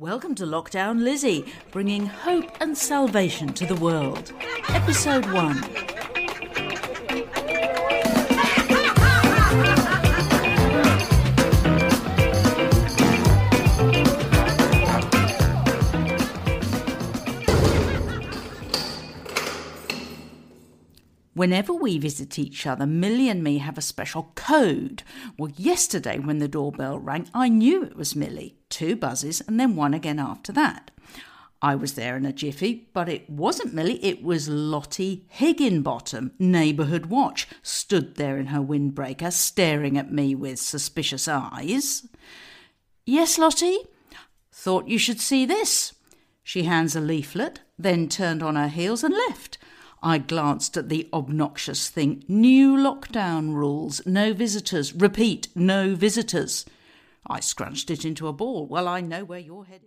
Welcome to Lockdown Lizzie, bringing hope and salvation to the world. Episode 1. Whenever we visit each other, Millie and me have a special code. Well, yesterday when the doorbell rang, I knew it was Millie. Two buzzes and then one again after that. I was there in a jiffy, but it wasn't Millie, it was Lottie Higginbottom, neighbourhood watch, stood there in her windbreaker, staring at me with suspicious eyes. Yes, Lottie? Thought you should see this. She hands a leaflet, then turned on her heels and left. I glanced at the obnoxious thing. New lockdown rules. No visitors. Repeat, no visitors. I scrunched it into a ball. Well, I know where you're headed.